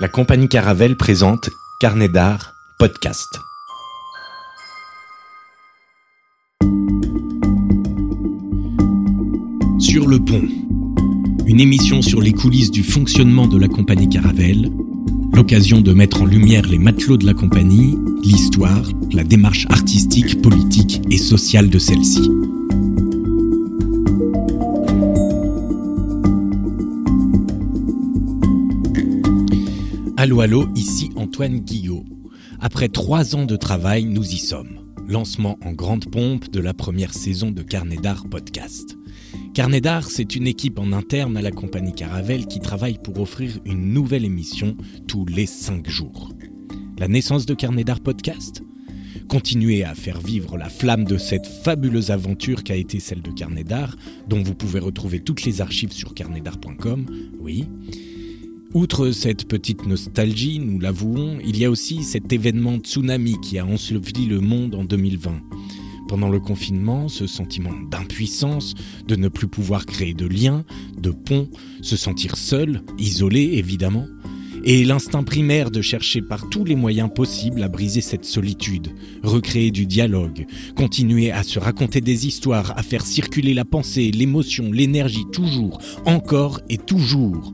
La compagnie Caravelle présente Carnet d'art podcast. Sur le pont. Une émission sur les coulisses du fonctionnement de la compagnie Caravelle, l'occasion de mettre en lumière les matelots de la compagnie, l'histoire, la démarche artistique, politique et sociale de celle-ci. Allô allô, ici Antoine Guillot. Après trois ans de travail, nous y sommes. Lancement en grande pompe de la première saison de Carnet d'Art Podcast. Carnet d'Art, c'est une équipe en interne à la compagnie Caravelle qui travaille pour offrir une nouvelle émission tous les cinq jours. La naissance de Carnet d'Art Podcast? Continuer à faire vivre la flamme de cette fabuleuse aventure qu'a été celle de Carnet d'Art, dont vous pouvez retrouver toutes les archives sur carnetdart.com, oui. Outre cette petite nostalgie, nous l'avouons, il y a aussi cet événement tsunami qui a enseveli le monde en 2020. Pendant le confinement, ce sentiment d'impuissance, de ne plus pouvoir créer de liens, de ponts, se sentir seul, isolé évidemment, et l'instinct primaire de chercher par tous les moyens possibles à briser cette solitude, recréer du dialogue, continuer à se raconter des histoires, à faire circuler la pensée, l'émotion, l'énergie toujours, encore et toujours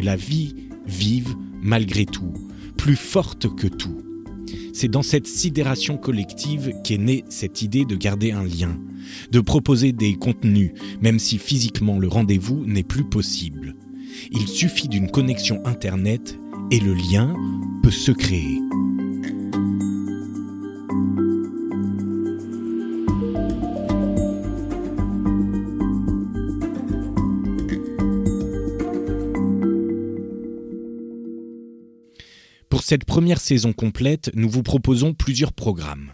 la vie vive malgré tout, plus forte que tout. C'est dans cette sidération collective qu'est née cette idée de garder un lien, de proposer des contenus, même si physiquement le rendez-vous n'est plus possible. Il suffit d'une connexion Internet et le lien peut se créer. Pour cette première saison complète, nous vous proposons plusieurs programmes.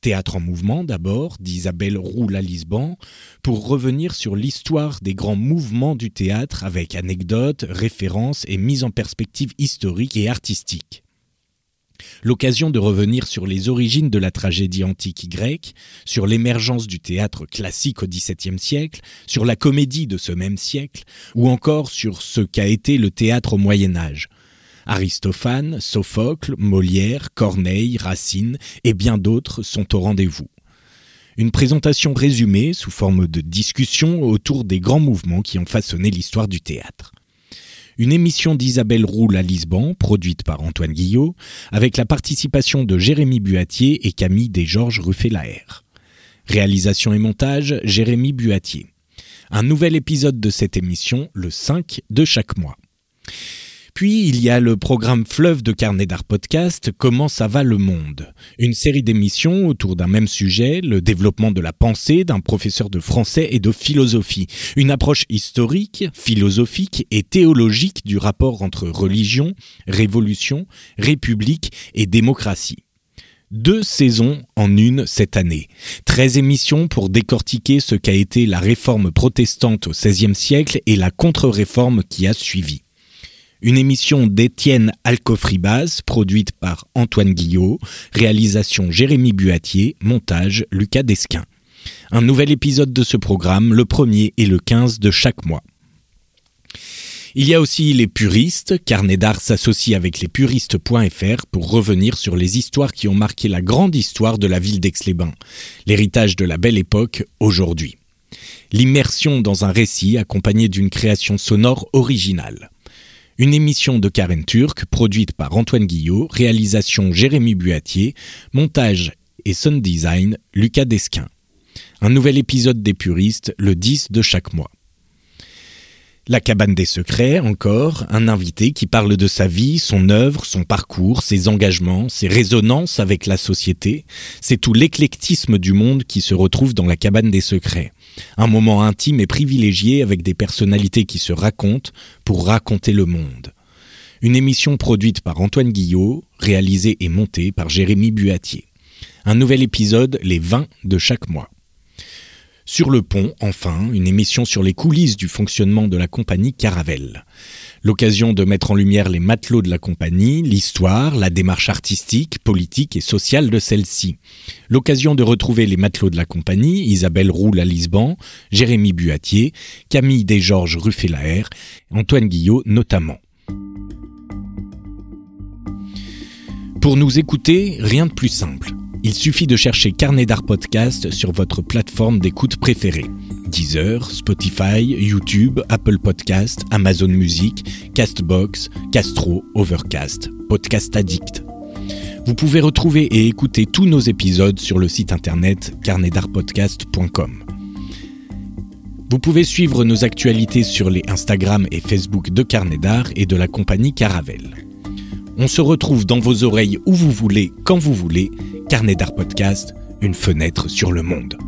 Théâtre en mouvement d'abord, d'Isabelle Roule à Lisbonne, pour revenir sur l'histoire des grands mouvements du théâtre avec anecdotes, références et mise en perspective historique et artistique. L'occasion de revenir sur les origines de la tragédie antique grecque, sur l'émergence du théâtre classique au XVIIe siècle, sur la comédie de ce même siècle, ou encore sur ce qu'a été le théâtre au Moyen Âge, Aristophane, Sophocle, Molière, Corneille, Racine et bien d'autres sont au rendez-vous. Une présentation résumée sous forme de discussion autour des grands mouvements qui ont façonné l'histoire du théâtre. Une émission d'Isabelle Roule à Lisbonne, produite par Antoine Guillot, avec la participation de Jérémy Buatier et Camille Desgeorges Ruffelaer. Réalisation et montage, Jérémy Buatier. Un nouvel épisode de cette émission, le 5 de chaque mois. Puis il y a le programme Fleuve de Carnet d'Art Podcast, Comment ça va le monde? Une série d'émissions autour d'un même sujet, le développement de la pensée d'un professeur de français et de philosophie. Une approche historique, philosophique et théologique du rapport entre religion, révolution, république et démocratie deux saisons en une cette année. Treize émissions pour décortiquer ce qu'a été la réforme protestante au XVIe siècle et la contre-réforme qui a suivi une émission d'Étienne Alcofribaz, produite par Antoine Guillot, réalisation Jérémy Buatier, montage Lucas Desquin. Un nouvel épisode de ce programme, le premier et le 15 de chaque mois. Il y a aussi les puristes. Carnet d'art s'associe avec les puristes.fr pour revenir sur les histoires qui ont marqué la grande histoire de la ville d'Aix-les-Bains. L'héritage de la belle époque aujourd'hui. L'immersion dans un récit accompagné d'une création sonore originale. Une émission de Karen Turk, produite par Antoine Guillot, réalisation Jérémy Buatier, montage et sound design Lucas Desquin. Un nouvel épisode des puristes le 10 de chaque mois. La cabane des secrets, encore, un invité qui parle de sa vie, son œuvre, son parcours, ses engagements, ses résonances avec la société. C'est tout l'éclectisme du monde qui se retrouve dans la cabane des secrets. Un moment intime et privilégié avec des personnalités qui se racontent pour raconter le monde. Une émission produite par Antoine Guillot, réalisée et montée par Jérémy Buatier. Un nouvel épisode les 20 de chaque mois. Sur le pont, enfin, une émission sur les coulisses du fonctionnement de la compagnie Caravelle. L'occasion de mettre en lumière les matelots de la compagnie, l'histoire, la démarche artistique, politique et sociale de celle-ci. L'occasion de retrouver les matelots de la compagnie, Isabelle Roule à Lisbonne, Jérémy Buatier, Camille Desgeorges Ruffelaer, Antoine Guillot notamment. Pour nous écouter, rien de plus simple. Il suffit de chercher Carnet d'art podcast sur votre plateforme d'écoute préférée. Deezer, Spotify, YouTube, Apple Podcast, Amazon Music, Castbox, Castro, Overcast, Podcast Addict. Vous pouvez retrouver et écouter tous nos épisodes sur le site internet carnetdartpodcast.com. Vous pouvez suivre nos actualités sur les Instagram et Facebook de Carnet d'Art et de la compagnie Caravelle. On se retrouve dans vos oreilles où vous voulez, quand vous voulez. Carnet d'Art Podcast, une fenêtre sur le monde.